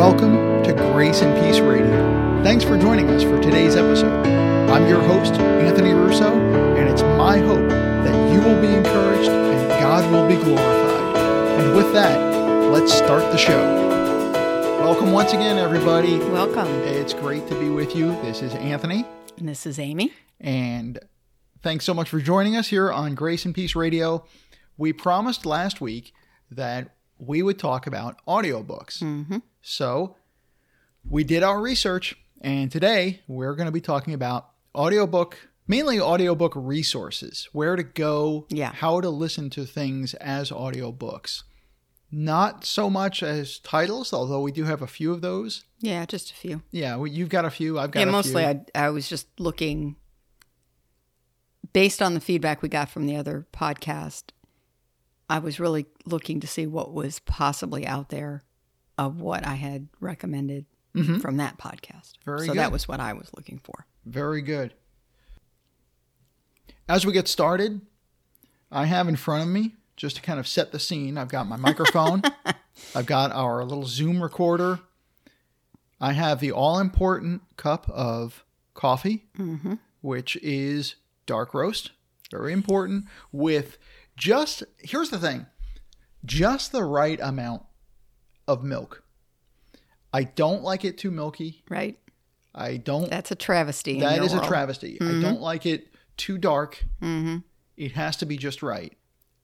Welcome to Grace and Peace Radio. Thanks for joining us for today's episode. I'm your host, Anthony Russo, and it's my hope that you will be encouraged and God will be glorified. And with that, let's start the show. Welcome once again, everybody. Welcome. It's great to be with you. This is Anthony, And this is Amy. and thanks so much for joining us here on Grace and Peace Radio. We promised last week that we would talk about audiobooks. Mm-hmm. So we did our research, and today we're going to be talking about audiobook, mainly audiobook resources, where to go, Yeah. how to listen to things as audiobooks. Not so much as titles, although we do have a few of those. Yeah, just a few. Yeah, we, you've got a few. I've got Yeah, a mostly. I, I was just looking, based on the feedback we got from the other podcast, I was really looking to see what was possibly out there of what I had recommended from that podcast. Mm-hmm. Very so good. that was what I was looking for. Very good. As we get started, I have in front of me, just to kind of set the scene, I've got my microphone, I've got our little Zoom recorder, I have the all important cup of coffee, which is dark roast, very important, with just, here's the thing, just the right amount of milk. I don't like it too milky. Right? I don't That's a travesty. that is a world. travesty. I don't like it too dark. Mm-hmm. It has to be just right.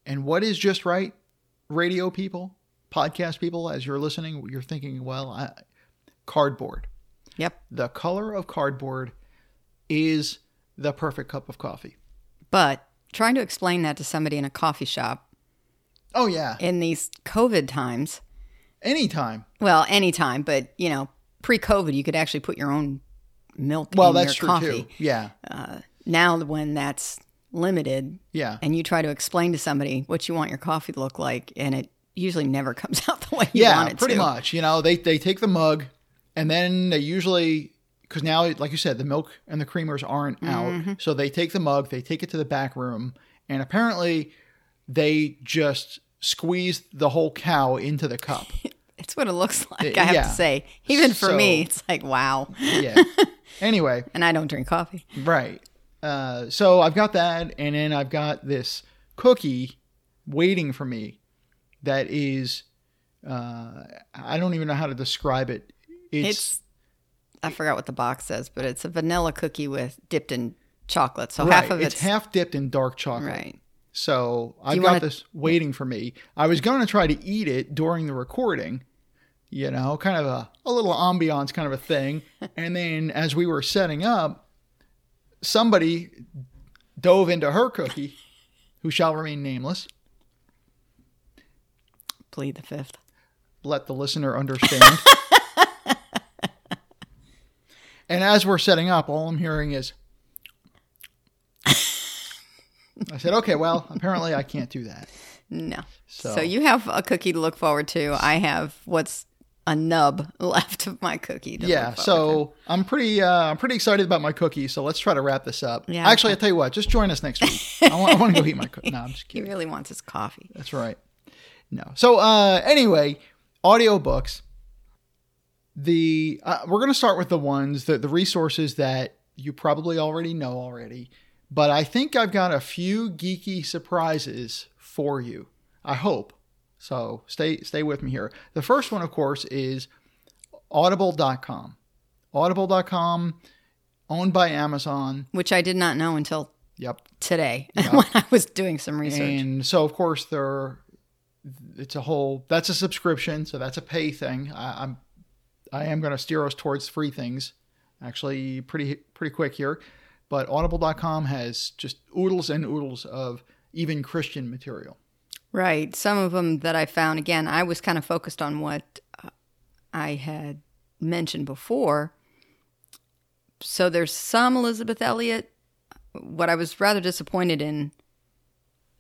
And what is just right? Radio people, podcast people, as you're listening, you're thinking, well, I, cardboard. Yep. The color of cardboard is the perfect cup of coffee. But trying to explain that to somebody in a coffee shop Oh, yeah. in these COVID times, Anytime. Well, anytime, but you know, pre-COVID, you could actually put your own milk Well, in that's your true, coffee. too. Yeah. Uh, now, when that's limited, Yeah. and you try to explain to somebody what you want your coffee to look like, and it usually never comes out the way you yeah, want it pretty to. Pretty much. You know, they they take the mug, and then they usually because now, like you said, the milk and the creamers aren't Mm-hmm. out, so they take the mug, they take it to the back room, and apparently they just squeeze the whole cow into the cup. It's what it looks like. I have yeah. to say, even for me, it's like wow. yeah. Anyway, And I don't drink coffee. right. Uh, so I've got that, and then I've got this cookie waiting for me. That is, uh, I don't even know how to describe it. It's I forgot what the box says, but it's a vanilla cookie with dipped in chocolate. So Right. half of it's, it's, half dipped in dark chocolate. right. So I've got wanna- this waiting for me. I was going to try to eat it during the recording, you know, kind of a, a little ambiance kind of a thing. and then as we were setting up, somebody dove into her cookie, who shall remain nameless. Plead the fifth. Let the listener understand. and as we're setting up, all I'm hearing is. I said, okay, well, apparently I can't do that. No. So- So. you have a cookie to look forward to. I have what's a nub left of my cookie. To yeah so i'm pretty uh, i'm pretty excited about my cookie. so let's try to wrap this up Yeah, actually i'll tell you what just join us next week i want, I want to go eat my cookie no i'm just to. He really wants his coffee. that's right no so uh anyway audiobooks the uh, we're going to start with the ones that the resources that you probably already know already but i think i've got a few geeky surprises for you i hope. So stay stay with me here. The first one of course is audible.com audible.com owned by amazon. Which I did not know until yep. today when I was doing some research. and so of course there it's a whole that's a subscription so that's a pay thing. I, i'm i am going to steer us towards free things actually pretty pretty quick here but audible.com has just oodles and oodles of even christian material right. Some of them that I found, again, I was kind of focused on what uh, I had mentioned before. So there's some Elisabeth Elliot. What I was rather disappointed in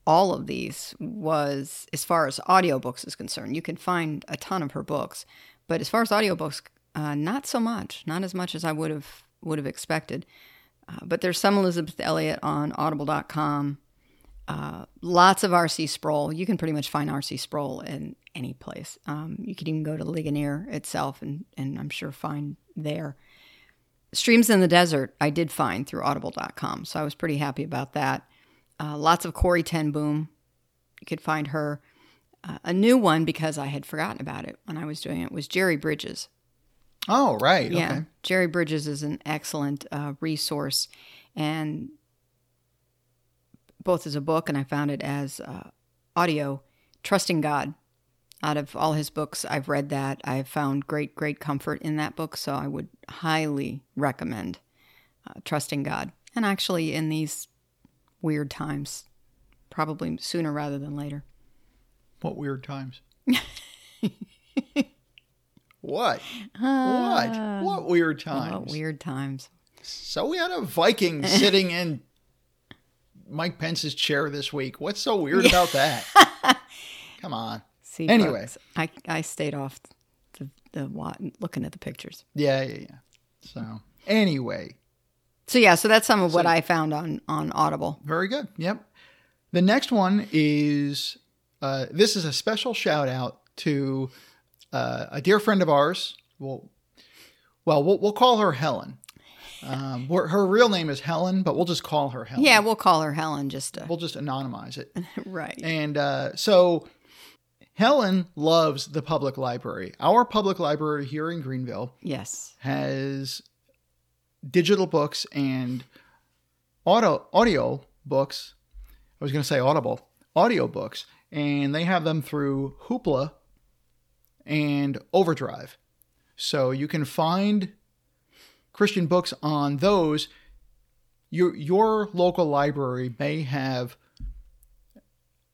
all of these was as far as audiobooks is concerned. You can find a ton of her books, but as far as audiobooks, uh, not so much, not as much as I would have would have expected. Uh, but there's some Elisabeth Elliot on Audible.com. Uh, lots of R.C. Sproul. You can pretty much find R.C. Sproul in any place. Um, you could even go to Ligonier itself, and and I'm sure find there. Streams in the Desert, I did find through Audible.com, so I was pretty happy about that. Uh, lots of Corrie ten Boom. You could find her. Uh, a new one because I had forgotten about it when I was doing it was Jerry Bridges. Oh, right. Yeah, Okay. Jerry Bridges is an excellent uh, resource, and both as a book and I found it as uh, audio. Trusting God. Out of all his books, I've read that. I've found great, great comfort in that book, so I would highly recommend uh, Trusting God. And actually, in these weird times, probably sooner rather than later. What weird times? what? what? Ah. What weird times? What weird times. So we had a Viking sitting in Mike Pence's chair this week. What's so weird about that? Come on. See, Anyway. folks, I, I stayed off the, the looking at the pictures. Yeah, yeah, yeah. So anyway, So yeah, so that's some of what I found on on Audible. very good. Yep. The next one is uh, this is a special shout out to uh, a dear friend of ours. Well, well, we'll, we'll call her Helen. Um, her her real name is Helen, but we'll just call her Helen. Yeah, we'll call her Helen just to, We'll just anonymize it. right. And uh, so Helen loves the public library. Our public library here in Greenville Yes. has digital books and auto audio books. I was going to say audible audio books, and they have them through Hoopla and Overdrive. So you can find Christian books on those. Your your local library may have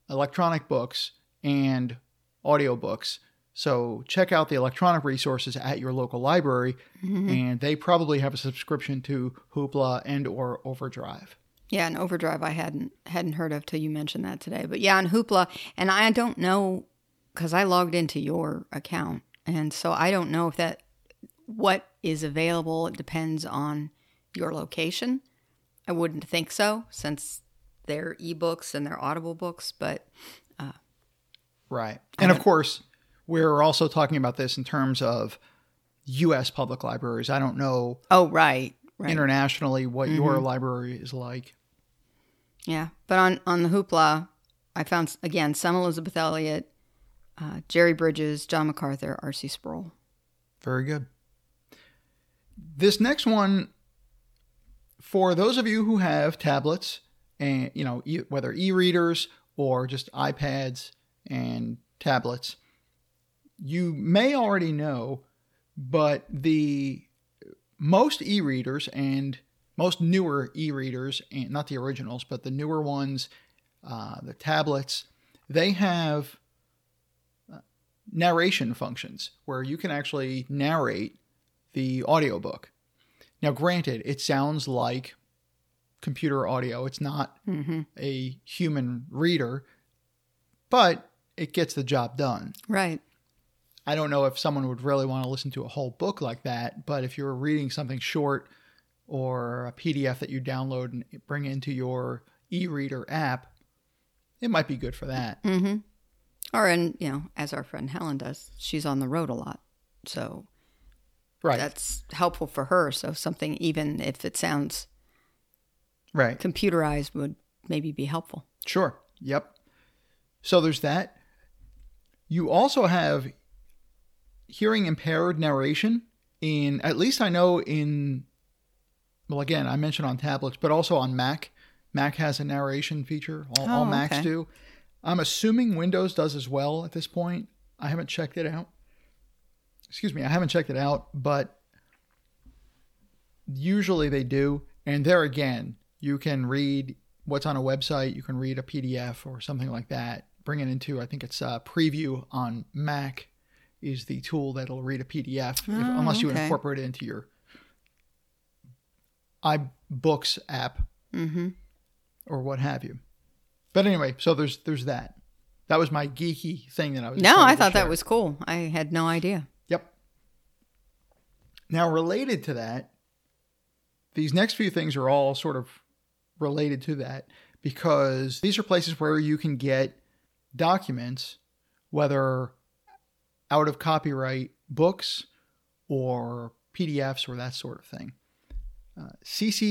electronic books and audiobooks. So check out the electronic resources at your local library, mm-hmm. and they probably have a subscription to Hoopla and or Overdrive. Yeah, and Overdrive I hadn't hadn't heard of till you mentioned that today. But yeah, on Hoopla, and I don't know because I logged into your account, and so I don't know if that what is available. It depends on your location. I wouldn't think so since they're ebooks and they're audible books, but uh, Right. And of course, we're also talking about this in terms of U.S. public libraries. I don't know oh right, right. internationally what your mm-hmm. library is like. Yeah, but on on the Hoopla, I found again some Elisabeth Elliot, uh, Jerry Bridges, John MacArthur, R.C. Sproul. Very good. This next one, for those of you who have tablets and you know e- whether e-readers or just iPads and tablets, you may already know, but the most e-readers and most newer e-readers, and not the originals, but the newer ones, uh, the tablets, they have uh, narration functions where you can actually narrate the audiobook. Now, granted, it sounds like computer audio. It's not a human reader, but it gets the job done. Right. I don't know if someone would really want to listen to a whole book like that, but if you're reading something short or a PDF that you download and bring into your e-reader app, it might be good for that. Mm-hmm. Or and you know, as our friend Helen does, she's on the road a lot, so Right. that's helpful for her. So something, even if it sounds right. computerized, would maybe be helpful. Sure. Yep. So there's that. You also have hearing impaired narration in at least I know in well again, I mentioned on tablets, but also on Mac. Mac has a narration feature. All, all Oh, Macs okay. do. I'm assuming Windows does as well at this point. I haven't checked it out. Excuse me, I haven't checked it out, but usually they do. And there again, you can read what's on a website, you can read a PDF or something like that. Bring it into, I think it's uh, preview on Mac is the tool that'll read a PDF if, Oh, unless you incorporate it into your iBooks app Mm-hmm. or what have you. But anyway, so there's there's that. That was my geeky thing that I was. No, I thought share. that was cool. I had no idea. Yep. Now, related to that, these next few things are all sort of related to that. because these are places where you can get documents, whether out of copyright books or PDFs or that sort of thing. Uh, ccel.org.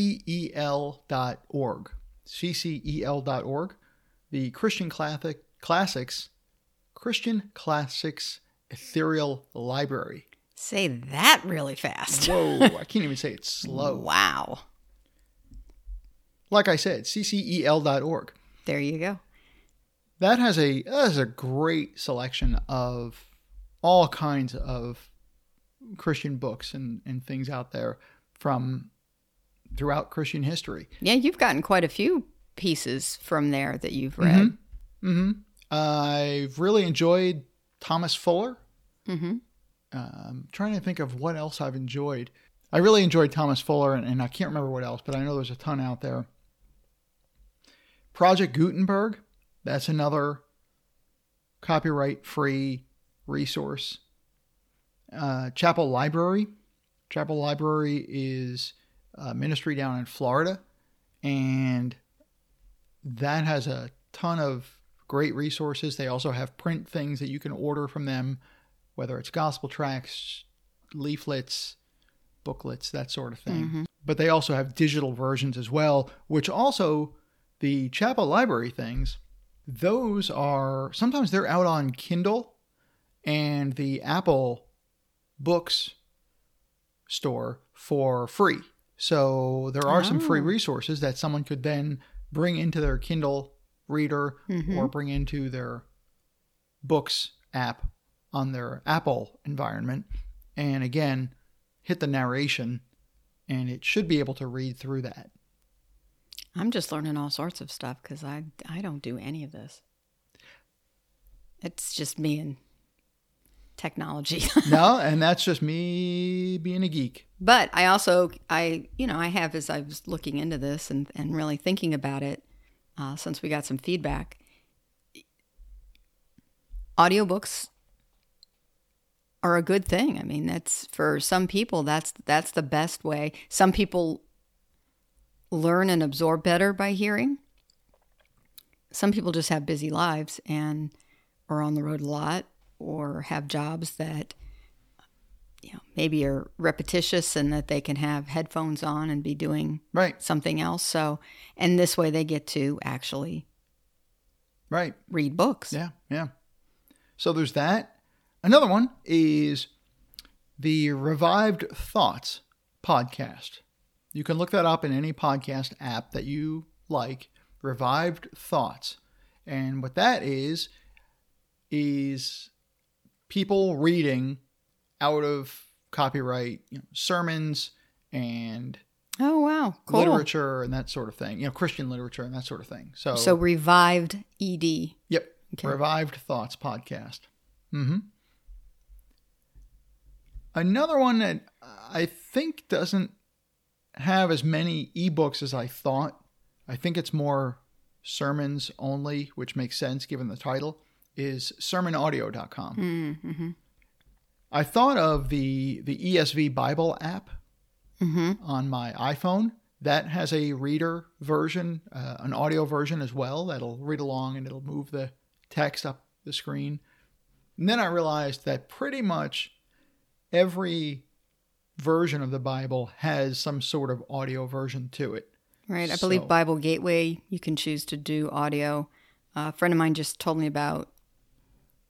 ccel.org. The Christian Classic, Classics, Christian Classics Ethereal Library. Say that really fast. Whoa, I can't even say it slow. Wow. Like I said, ccel.org. There you go. That has a that has a great selection of all kinds of Christian books and, and things out there from throughout Christian history. Yeah, you've gotten quite a few pieces from there that you've read. hmm I've really enjoyed Thomas Fuller. Mm-hmm. Uh, I'm trying to think of what else I've enjoyed. I really enjoyed Thomas Fuller, and, and I can't remember what else, but I know there's a ton out there. Project Gutenberg, that's another copyright free resource. Uh, Chapel Library. Chapel Library is a ministry down in Florida, and that has a ton of great resources. They also have print things that you can order from them, whether it's gospel tracts, leaflets, booklets, that sort of thing. Mm-hmm. But they also have digital versions as well, which also the Chapel Library things, those are sometimes they're out on Kindle and the Apple Books store for free. So there are some free Oh. resources that someone could then bring into their Kindle reader Mhm. or bring into their Books app on their Apple environment. And again, hit the narration and it should be able to read through that. I'm just learning all sorts of stuff because I I don't do any of this. It's just me and technology. no, and that's just me being a geek. but I also I you know I have as I was looking into this and and really thinking about it uh, since we got some feedback. Audiobooks are a good thing. I mean, that's for some people that's that's the best way. Some people learn and absorb better by hearing. Some people just have busy lives and are on the road a lot or have jobs that you know maybe are repetitious and that they can have headphones on and be doing Right, something else. So, and this way they get to actually right. read books. Yeah, yeah. So there's that. Another one is the Revived Thoughts podcast. You can look that up in any podcast app that you like. Revived Thoughts. And what that is, is people reading out of copyright you know, sermons and Oh wow, cool. literature and that sort of thing. You know, Christian literature and that sort of thing. So, So revived ED. Yep. Okay. Revived Thoughts podcast. Mm-hmm. Another one that I think doesn't have as many ebooks as I thought. I think it's more sermons only, which makes sense given the title, is sermonaudio.com. Mm-hmm. I thought of the the ESV Bible app Mm-hmm. on my iPhone. That has a reader version, uh, an audio version as well. That'll read along and it'll move the text up the screen. And then I realized that pretty much every version of the Bible has some sort of audio version to it. Right. I believe So- Bible Gateway, you can choose to do audio. a friend of mine just told me about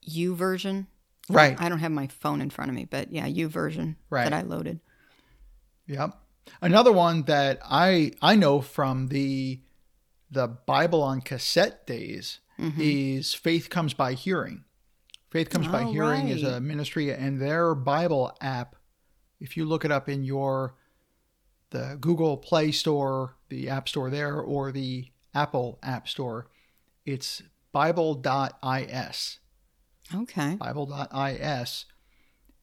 YouVersion. Right. I don't have my phone in front of me, but yeah, YouVersion Right. that I loaded. Yep. Another one that I I know from the the Bible on cassette days mm-hmm. is Faith Comes by Hearing. Faith Comes by Oh, Hearing is a ministry and their Bible app, if you look it up in your the Google Play Store, the App Store there, or the Apple App Store, it's Bible.is. Okay. Bible.is.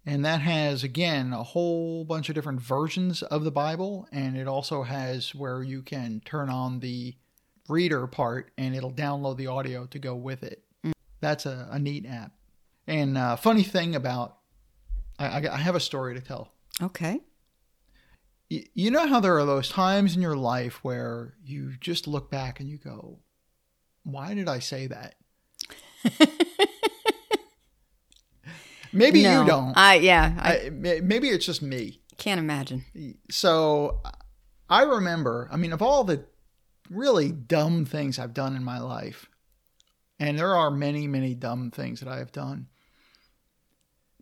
And that has, again, a whole bunch of different versions of the Bible. And it also has where you can turn on the reader part and it'll download the audio to go with it. That's a, a neat app. And uh, funny thing about, I, I- I have a story to tell. Okay. Y- You know how there are those times in your life where you just look back and you go, why did I say that? maybe no, you don't. I yeah, I, I, maybe it's just me. can't imagine. So I remember, I mean, of all the really dumb things I've done in my life, and there are many, many dumb things that I have done,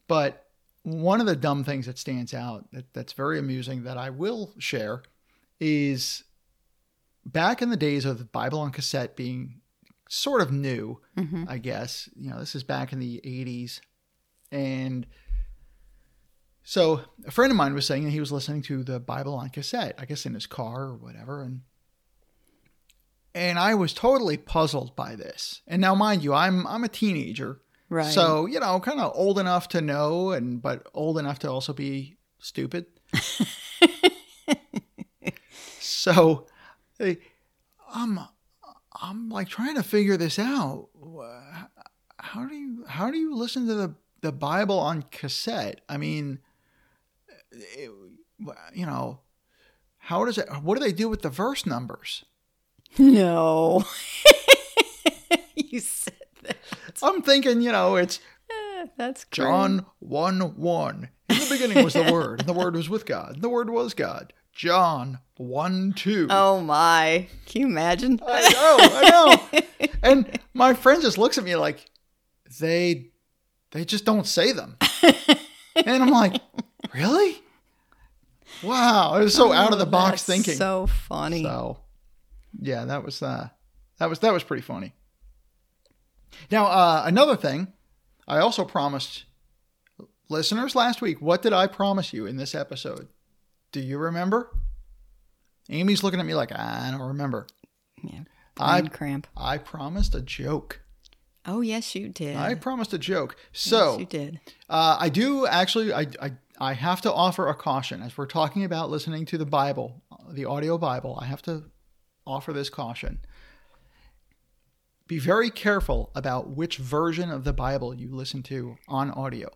but one of the dumb things that stands out that, that's very amusing that I will share is back in the days of the Bible on cassette being sort of new, hmm I guess. You know, this is back in the 80s. And so a friend of mine was saying that he was listening to the Bible on cassette, I guess in his car or whatever. And and I was totally puzzled by this. And now mind you, I'm I'm a teenager. Right. So, you know, kind of old enough to know and but old enough to also be stupid. so I'm I'm like trying to figure this out. How do you how do you listen to the the Bible on cassette? I mean, it, you know, how does it? What do they do with the verse numbers? no. you said that. I'm thinking, you know, it's Eh, That's great. John 1 1. In the beginning was the Word, and the Word was with God, and the Word was God. John 1 2. Oh my! Can you imagine? I know, I know. And my friend just looks at me like, they they just don't say them. And I'm like, really? Wow. It was so out of the box Oh, thinking. So funny. So, yeah, that was uh, that was that was pretty funny. Now, uh, another thing, I also promised listeners last week. What did I promise you in this episode? Do you remember? Amy's looking at me like I don't remember. yeah. I cramp. I promised a joke. Oh yes, you did. I promised a joke. yes, So you did. Uh, I do actually. I, I I have to offer a caution as we're talking about listening to the Bible, the audio Bible. I have to offer this caution. Be very careful about which version of the Bible you listen to on audio.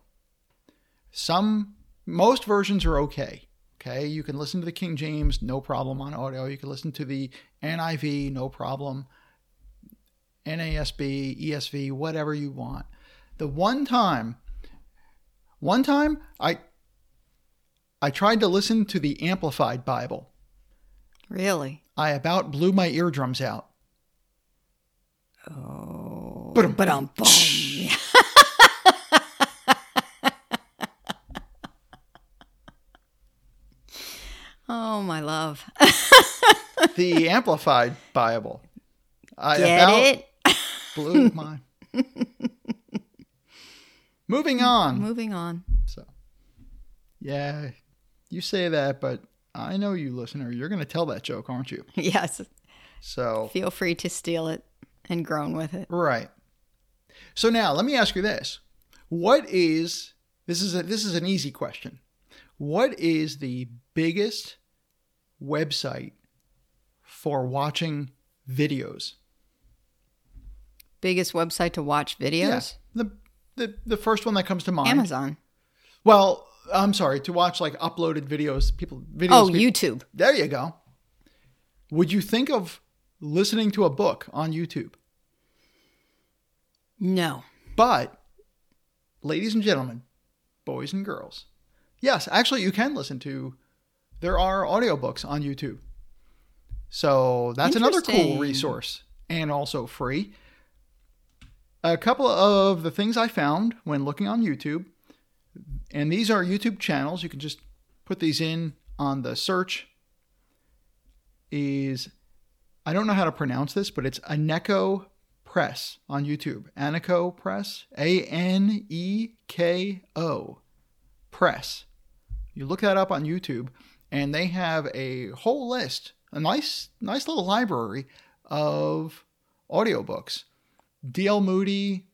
Some, most versions are okay. Okay, you can listen to the King James, no problem on audio. You can listen to the NIV, no problem. NASB, ESV, whatever you want. The one time one time I I tried to listen to the amplified Bible. Really? I about blew my eardrums out. Oh. But um. Oh my love. The amplified Bible. I Get about it? Blew my Moving on. Moving on. So Yeah, you say that, but I know you listener, you're gonna tell that joke, aren't you? Yes. So Feel free to steal it and groan with it. Right. So now let me ask you this. What is this is a, this is an easy question. What is the biggest website for watching videos? Biggest website to watch videos? The the the first one that comes to mind. Amazon. Well, I'm sorry, to watch like uploaded videos, people videos Oh, people- YouTube. There you go. Would you think of listening to a book on YouTube? No. But, ladies and gentlemen, boys and girls, yes, actually, you can listen to. There are audiobooks on YouTube. So that's another cool resource and also free. A couple of the things I found when looking on YouTube, and these are YouTube channels, you can just put these in on the search, is I don't know how to pronounce this, but it's Aneko Press on YouTube. Aneko Press, A N E K O Press. You look that up on YouTube, and they have a whole list, a nice, nice little library of audiobooks. D.L. Moody,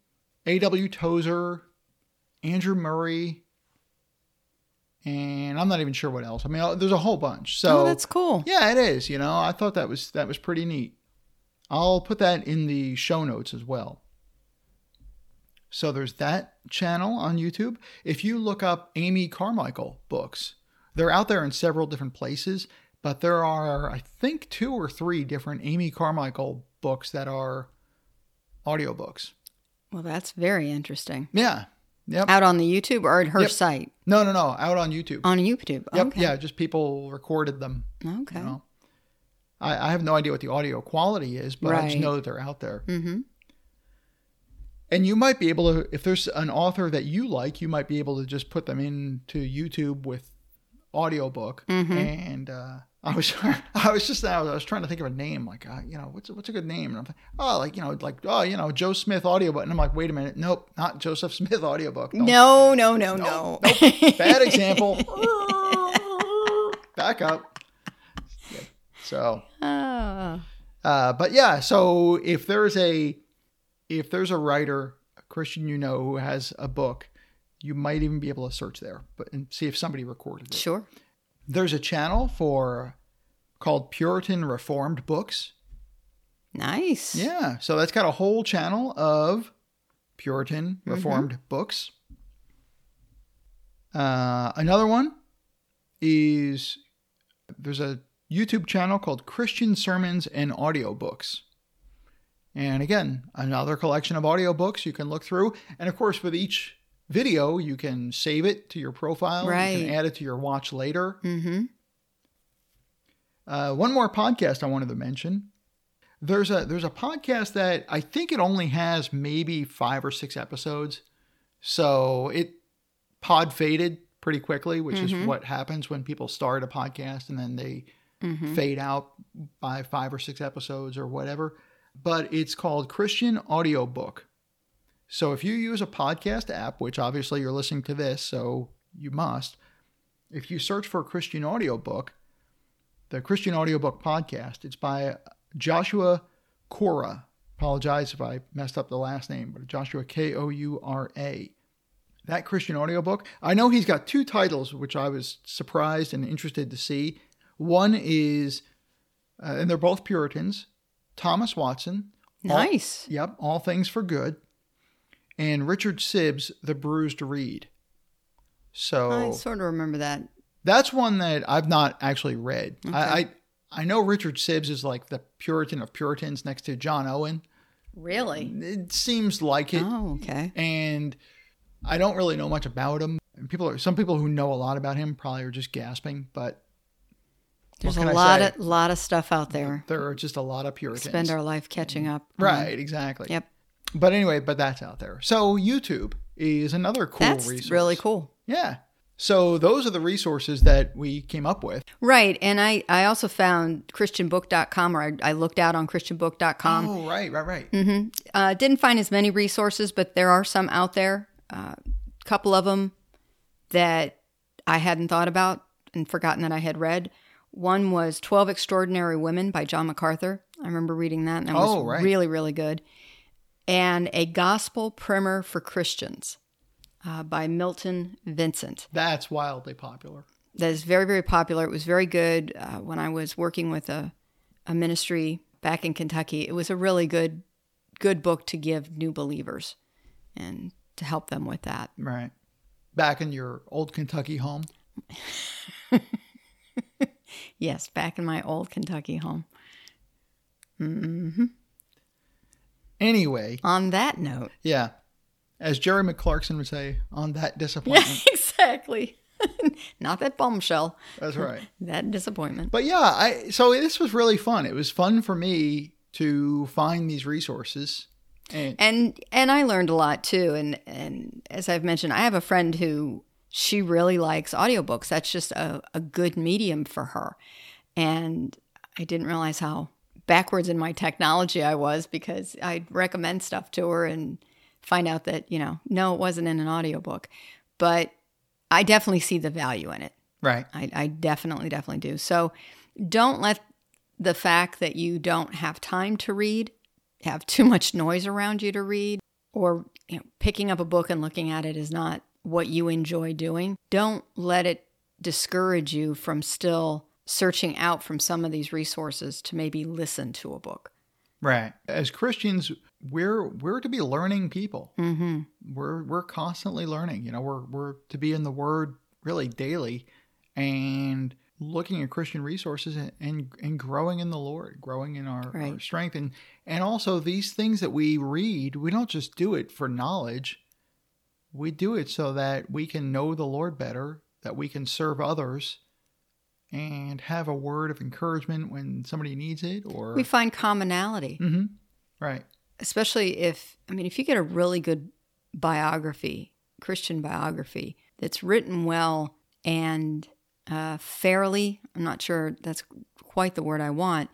A.W. Tozer, Andrew Murray, and I'm not even sure what else. I mean, uh, there's a whole bunch. So oh, that's cool. yeah, it is. You know, I thought that was that was pretty neat. I'll put that in the show notes as well. So there's that channel on YouTube. If you look up Amy Carmichael books, they're out there in several different places, but there are I think two or three different Amy Carmichael books that are audiobooks. Well, that's very interesting. Yeah. Yep. Out on the YouTube or at her Yep. site? No, no, no. Out on YouTube. On YouTube. Yep. Okay. Yeah. Just people recorded them. Okay. You know? I, I have no idea what the audio quality is, but I just know that they're out there. Mm-hmm. And you might be able to, if there's an author that you like, you might be able to just put them into YouTube with audiobook. Mhm. And uh, I was, I was just, I was trying to think of a name, like, uh, you know, what's what's a good name? And I'm like, oh, like you know, like oh, you know, Joe Smith audiobook. And I'm like, wait a minute, nope, not Joseph Smith audiobook. Don't- No, no, no, no. Bad example. Back up. Yeah. So. Ah. Uh, but yeah, so if there's a if there's a writer, a Christian you know who has a book, you might even be able to search there, but and see if somebody recorded it. sure. There's a channel for called Puritan Reformed Books. Nice. Yeah, so that's got a whole channel of Puritan Reformed books. Uh, another one is there's a YouTube channel called Christian Sermons and Audiobooks. And again, another collection of audiobooks you can look through. And of course, with each video, you can save it to your profile. Right. You can add it to your watch later. Mm-hmm. Uh, one more podcast I wanted to mention. There's a there's a podcast that I think it only has maybe five or six episodes, so it pod faded pretty quickly, which is what happens when people start a podcast and then they fade out by five or six episodes or whatever. But it's called Christian Audiobook. So if you use a podcast app, which obviously you're listening to this, so you must, if you search for Christian Audiobook, the Christian Audiobook podcast. It's by Joshua Koura. Apologize if I messed up the last name, but Joshua K O U R A. That Christian audiobook. I know he's got two titles, which I was surprised and interested to see. One is, uh, and they're both Puritans, Thomas Watson. All- Nice. Yep, All Things for Good, and Richard Sibbes, The Bruised Reed. So I sort of remember that. that's one that I've not actually read. I, I I know Richard Sibbes is like the Puritan of Puritans next to John Owen. Really? It seems like it, Oh, okay. and I don't really know much about him. And people are some people who know a lot about him probably are just gasping, but There's a lot of lot of stuff out there. there are just a lot of Puritans. Spend our life catching up. right, exactly. Yep. But anyway, but that's out there. So YouTube is another cool That's resource. really cool. Yeah. So those are the resources that we came up with. Right. And I, I also found christianbook.com or I, I looked out on christianbook.com. oh, right, right, right. Mm-hmm. Uh, didn't find as many resources, but there are some out there. A uh, couple of them that I hadn't thought about and forgotten that I had read. One was 12 Extraordinary Women by John MacArthur. I remember reading that, and that was Oh, right. really, really good. And A Gospel Primer for Christians uh, by Milton Vincent. That's wildly popular. That is very, very popular. It was very good uh, when I was working with a, a ministry back in Kentucky. It was a really good, good book to give new believers and to help them with that. Right. Back in your old Kentucky home. Yes, back in my old Kentucky home. Anyway, On that note, yeah. As Jeremy Clarkson would say, on that disappointment. Yeah, exactly. Not that bombshell, That's right. that disappointment. But yeah, I so this was really fun. It was fun for me to find these resources. And and and I learned a lot too. And and as I've mentioned, I have a friend who she really likes audiobooks. That's just a, a good medium for her. And I didn't realize how backwards in my technology I was because I'd recommend stuff to her and find out that, you know, no, it wasn't in an audiobook. But I definitely see the value in it. right. I, I definitely, definitely do. So don't let the fact that you don't have time to read have too much noise around you to read, or you know, picking up a book and looking at it is not what you enjoy doing. Don't let it discourage you from still searching out from some of these resources to maybe listen to a book. Right. As Christians, we're we're to be learning people. Mm-hmm. We're we're constantly learning. You know, we're we're to be in the Word really daily, and looking at Christian resources and, and, and growing in the Lord, growing in our, our strength. And, and also, these things that we read, we don't just do it for knowledge, we do it so that we can know the Lord better, that we can serve others. And have a word of encouragement when somebody needs it, or We find commonality, Mhm. right, especially if, I mean, if you get a really good biography, Christian biography, that's written well and uh, fairly, I'm not sure that's quite the word I want,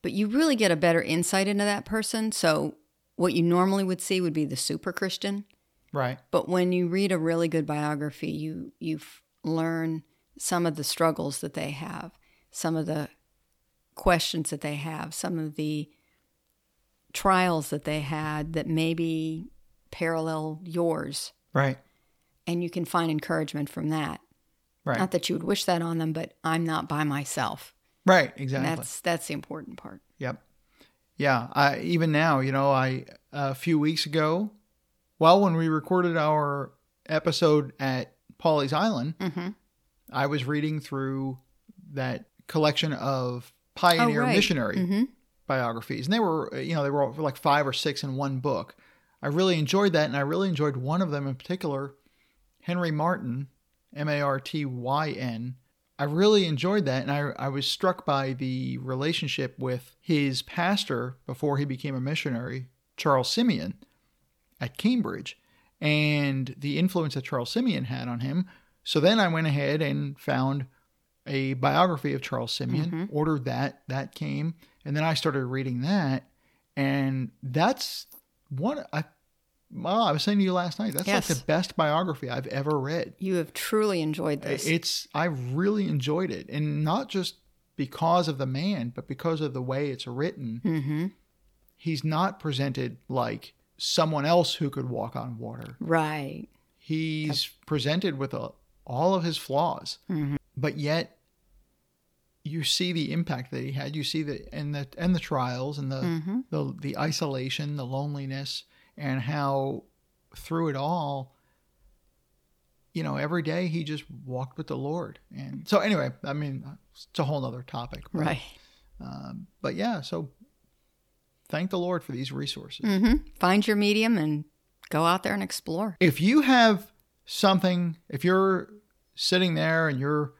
but you really get a better insight into that person. So, what you normally would see would be the super Christian. right, But when you read a really good biography, you you learn some of the struggles that they have, some of the questions that they have, some of the trials that they had that maybe parallel yours, right, and you can find encouragement from that. right, Not that you would wish that on them, but I'm not by myself. right, And exactly. that's that's the important part. Yep. Yeah. I even now, you know, I a few weeks ago, well, when we recorded our episode at Pawleys Island, hmm I was reading through that collection of pioneer right. missionary hmm biographies, and they were, you know, they were like five or six in one book. I really enjoyed that, and I really enjoyed one of them in particular, Henry Martyn, M A R T Y N. I really enjoyed that, and I, I was struck by the relationship with his pastor before he became a missionary, Charles Simeon, at Cambridge, and the influence that Charles Simeon had on him. So then I went ahead and found a biography of Charles Simeon, ordered that, that came, and then I started reading that, and that's one I. Well, I was saying to you last night, that's Yes. like the best biography I've ever read. You have truly enjoyed this. It's I really enjoyed it, and not just because of the man, but because of the way it's written. hmm He's not presented like someone else who could walk on water. Right. He's presented with a, all of his flaws, Mhm. but yet you see the impact that he had. You see the and the and the trials and the hmm the the isolation, the loneliness, and how through it all, you know, every day he just walked with the Lord. And so, anyway, I mean, it's a whole other topic. But, Right. Um, but yeah, so thank the Lord for these resources. hmm Find your medium and go out there and explore. If you have something, if you're sitting there and you're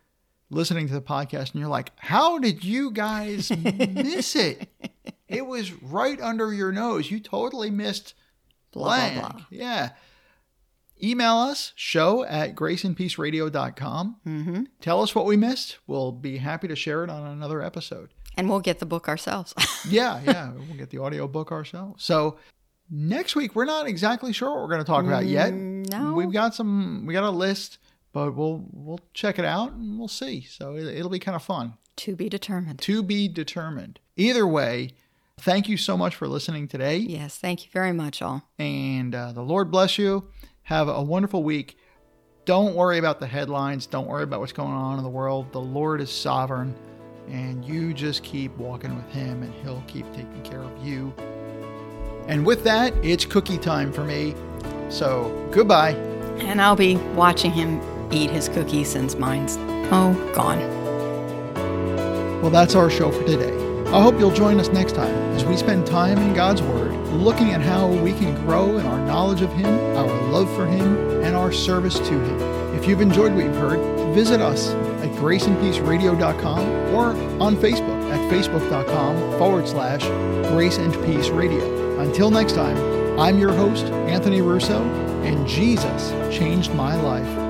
listening to the podcast and you're like, how did you guys miss it? It was right under your nose. You totally missed Blah, blah, blah. Yeah. Email us, show at graceandpeaceradio.com. hmm Tell us what we missed. We'll be happy to share it on another episode. And we'll get the book ourselves. Yeah, yeah. we'll get the audio book ourselves. So next week, we're not exactly sure what we're going to talk about yet. Mm, no. We've got some, we got a list, but we'll, we'll check it out and we'll see. So it, it'll be kind of fun. to be determined. To be determined. Either way, thank you so much for listening today. Yes. Thank you very much, all. and uh, the Lord bless you. Have a wonderful week. Don't worry about the headlines. Don't worry about what's going on in the world. The Lord is sovereign, and you just keep walking with Him, and He'll keep taking care of you. And with that, it's cookie time for me. So goodbye. And I'll be watching him eat his cookies since mine's, oh, gone. Well, that's our show for today. I hope you'll join us next time as we spend time in God's Word, looking at how we can grow in our knowledge of Him, our love for Him, and our service to Him. If you've enjoyed what you've heard, visit us at graceandpeaceradio.com or on Facebook at facebook.com forward slash grace and peace radio. Until next time, I'm your host, Anthony Russo, and Jesus changed my life.